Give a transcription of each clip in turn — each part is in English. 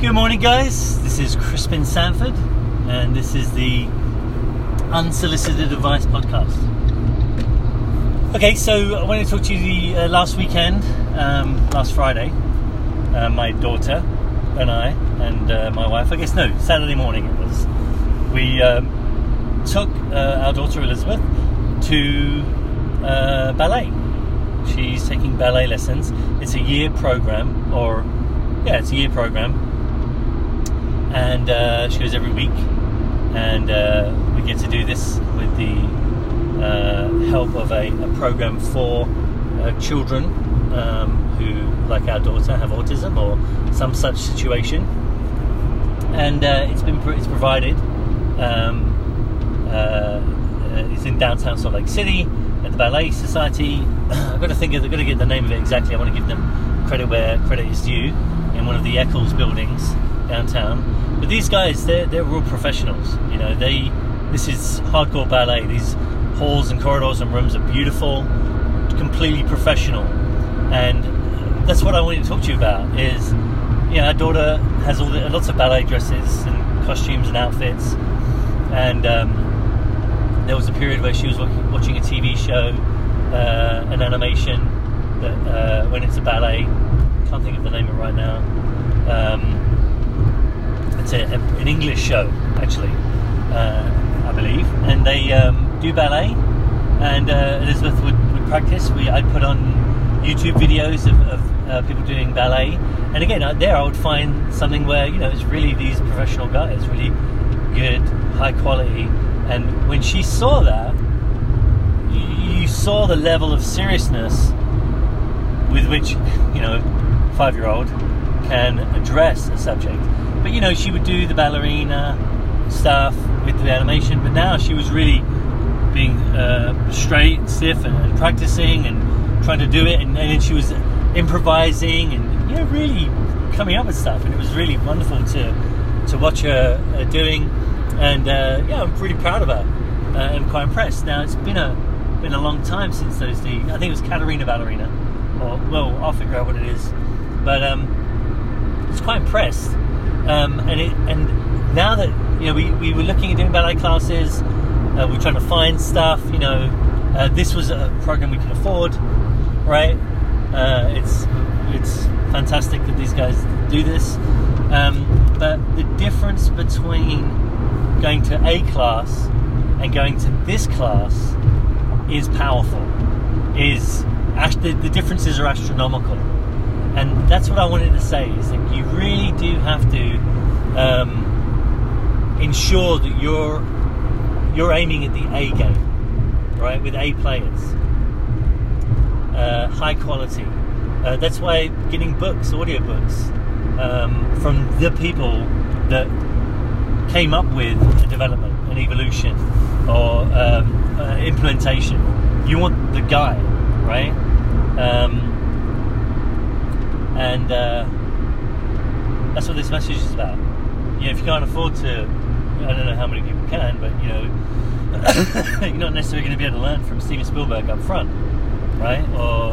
Good morning, guys. This is Crispin Sanford, and this is the Unsolicited Advice Podcast. Okay, so I wanted to talk to you the uh, last weekend, um, last Friday. Uh, my daughter and I, and uh, my wife, I guess, no, Saturday morning it was. We um, took uh, our daughter Elizabeth to uh, ballet. She's taking ballet lessons. It's a year program, or yeah, it's a year program and uh, she goes every week, and uh, we get to do this with the uh, help of a, a program for uh, children um, who, like our daughter, have autism or some such situation, and uh, it's been it's provided. Um, uh, it's in downtown Salt Lake City at the Ballet Society. I've got to think of, I've got to get the name of it exactly. I want to give them credit where credit is due in one of the Eccles buildings downtown. But these guys, they're, they're real professionals. You know, they this is hardcore ballet. These halls and corridors and rooms are beautiful, completely professional, and that's what I wanted to talk to you about. Is you know, our daughter has all the, lots of ballet dresses and costumes and outfits, and um, there was a period where she was watching a TV show, uh, an animation that uh, it's a ballet. Can't think of the name of it right now. Um, it's a, a, an English show, actually, uh, I believe, and they um, do ballet. And uh, Elizabeth would, would, practice. We I'd put on YouTube videos of, of uh, people doing ballet, and again uh, there I would find something where you know it's really these professional guys, really good, high quality. And when she saw that, you, you saw the level of seriousness with which you know five year old can address a subject. But you know, she would do the ballerina stuff with the animation, but now she was really being uh, straight and stiff and, and, practicing and trying to do it, and, and, then she was improvising and you know, really coming up with stuff, and it was really wonderful to to watch her uh, doing. And uh, yeah, I'm pretty proud of her uh, and quite impressed. Now it's been a been a long time since those. The I think it was Caterina Ballerina, or well, I'll figure out what it is. But um, I was quite impressed um, and it, and now that you know we, we were looking at doing ballet classes, uh, we are trying to find stuff. You know, uh, this was a program we could afford, right? Uh, it's it's fantastic that these guys do this. Um, but the difference between going to a class and going to this class is powerful. Is the, the differences are astronomical and that's what I wanted to say is that you really do have to um, ensure that you're you're aiming at the A game, right, with A players, uh, high quality. Uh, that's why getting books, audiobooks, um, from the people that came up with a development, an evolution, or um, uh, implementation. You want the guy, right? Um, and uh, that's what this message is about. You know, if you can't afford to, I don't know how many people can, but you know, you're not necessarily going to be able to learn from Steven Spielberg up front, right? Or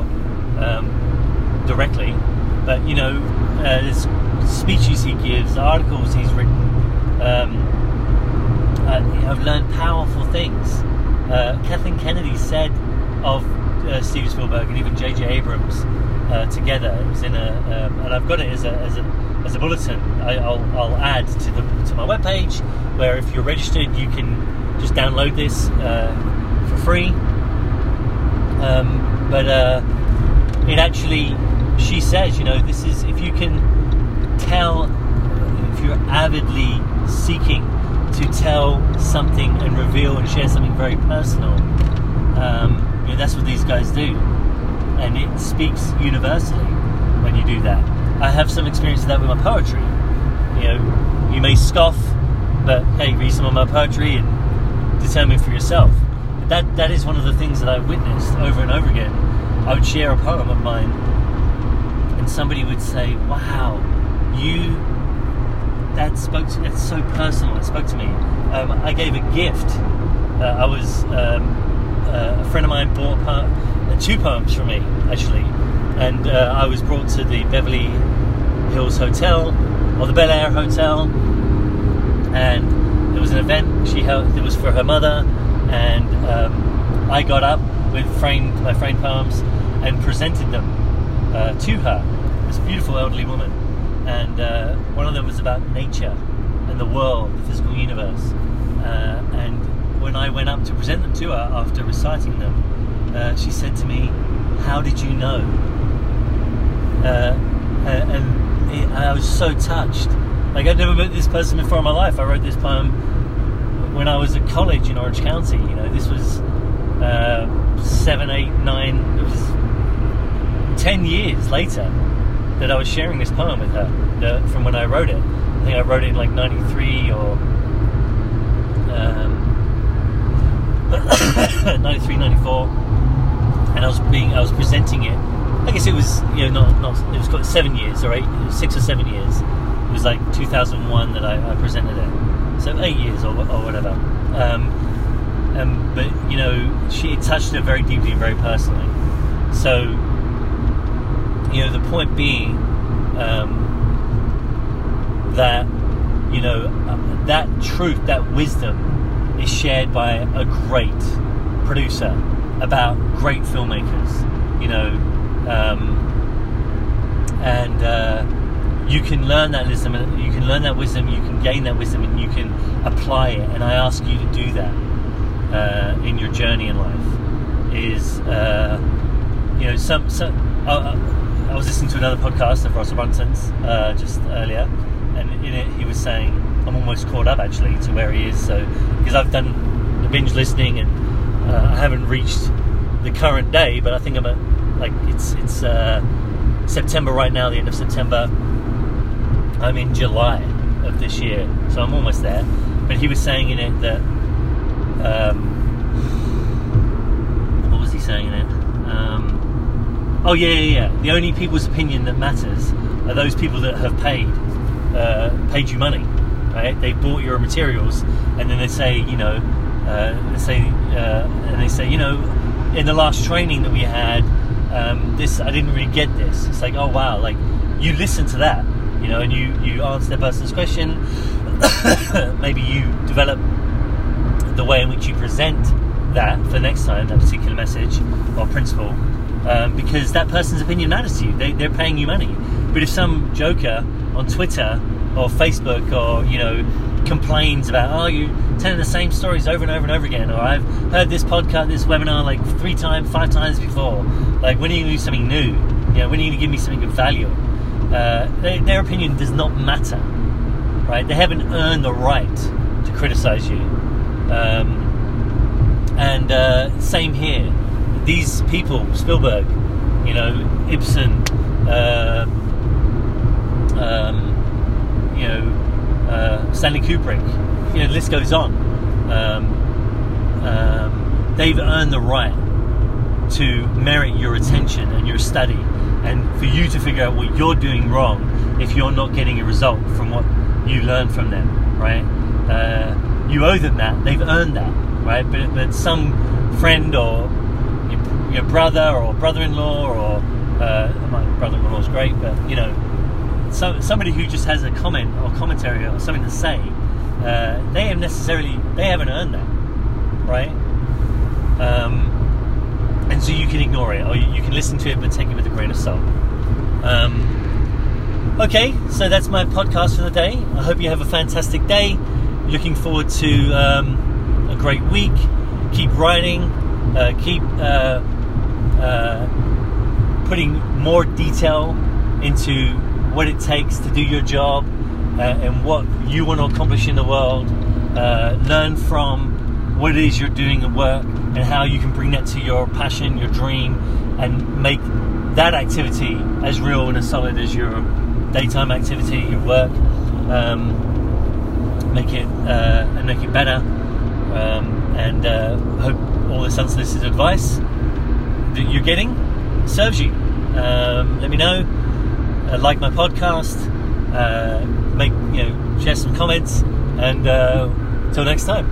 um, directly, but you know, uh, there's speeches he gives, articles he's written. Um, uh, I've learned powerful things. Uh, Kathleen Kennedy said of uh, Steven Spielberg and even J.J. Abrams uh, together. It was in a, um, and I've got it as a as a, as a bulletin. I, will I'll add to the to my webpage where if you're registered, you can just download this uh, for free. Um, but uh, it actually, she says, you know, this is if you can tell, if you're avidly seeking to tell something and reveal and share something very personal. Um, that's what these guys do and it speaks universally when you do that. I have some experience of that with my poetry. You know, you may scoff, but hey, read some of my poetry and determine for yourself. But that that is one of the things that I've witnessed over and over again. I would share a poem of mine, and somebody would say, "Wow, you." That spoke to That's so personal. It spoke to me. Um, I gave a gift. Uh, I was um, uh, a friend of mine bought uh, two poems from me actually, and uh, I was brought to the Beverly Hills Hotel or the Bel Air Hotel, and there was an event she held. It was for her mother, and um, I got up with framed my framed poems and presented them uh, to her. This beautiful elderly woman, and uh, one of them was about nature and the world, the physical universe. And when I went up to present them to her after reciting them, uh, she said to me, "How did you know?" Uh, and it, I was so touched. Like I'd never met this person before in my life. I wrote this poem when I was at college in Orange County. You know, this was uh, seven, eight, nine. It was ten years later that I was sharing this poem with her the, from when I wrote it. I think I wrote it in like '93 or um, 93, 94, and I was being I was presenting it. I guess it was you know not not it was got seven years or eight, six or seven years. It was like 2001 that I, I presented it, so eight years or, or whatever. Um, um, but you know, she it touched her very deeply and very personally. So you know, the point being um, that you know uh, that truth, that wisdom, is shared by a great producer about great filmmakers. You know, um, and uh, you can learn that wisdom. You can learn that wisdom. You can gain that wisdom, and you can apply it. And I ask you to do that uh, in your journey in life. Is uh, you know some some. Uh, I was listening to another podcast of Russell Brunson's uh, just earlier, and in it he was saying I'm almost caught up actually to where he is. So because I've done the binge listening and uh, I haven't reached the current day, but I think I'm at like it's it's uh, September right now, the end of September. I'm in July of this year, so I'm almost there. But he was saying in it that um, what was he saying in it? Um, oh yeah, yeah, yeah. The only people's opinion that matters are those people that have paid uh, paid you money, right? They bought your materials, and then they say, you know, uh, they say, uh, and they say, you know, in the last training that we had, um, this I didn't really get this. It's like, oh wow, like you listen to that, you know, and you you answer that person's question. Maybe you develop the way in which you present that for next time, that particular message or principle, um, because that person's opinion matters to you. They, they're paying you money. But if some joker on Twitter or Facebook or you know complains about oh you telling the same stories over and over and over again or I've heard this podcast this webinar like three times five times before. Like when are you going to do something new? You know when are you going to give me something of value? Uh, they, their opinion does not matter right? They haven't earned the right to criticize you. Um, and uh, same here. These people Spielberg you know Ibsen uh, um, you know, uh, Stanley Kubrick. You know, the list goes on. Um, um, they've earned the right to merit your attention and your study, and for you to figure out what you're doing wrong if you're not getting a result from what you learn from them, right? Uh, you owe them that. They've earned that, right? But, but some friend or your, your brother or brother-in-law or uh, my brother-in-law is great, but you know, so, somebody who just has a comment or commentary or something to say, uh, they have necessarily they haven't earned that, right? Um, and so you can ignore it or you, you, can listen to it but take it with a grain of salt. Um, okay, so that's my podcast for the day. I hope you have a fantastic day. Looking forward to um, a great week. Keep writing. Uh, keep uh, uh, putting more detail into what it takes to do your job uh, and what you want to accomplish in the world. Uh, learn from what it is you're doing at work and how you can bring that to your passion, your dream, and make that activity as real and as solid as your daytime activity, your work. Um, make it uh, and make it better. Um, and uh, hope all this unsolicited advice that you're getting serves you. Um, let me know uh, like my podcast, uh, make you know, share some comments, and uh, until next time.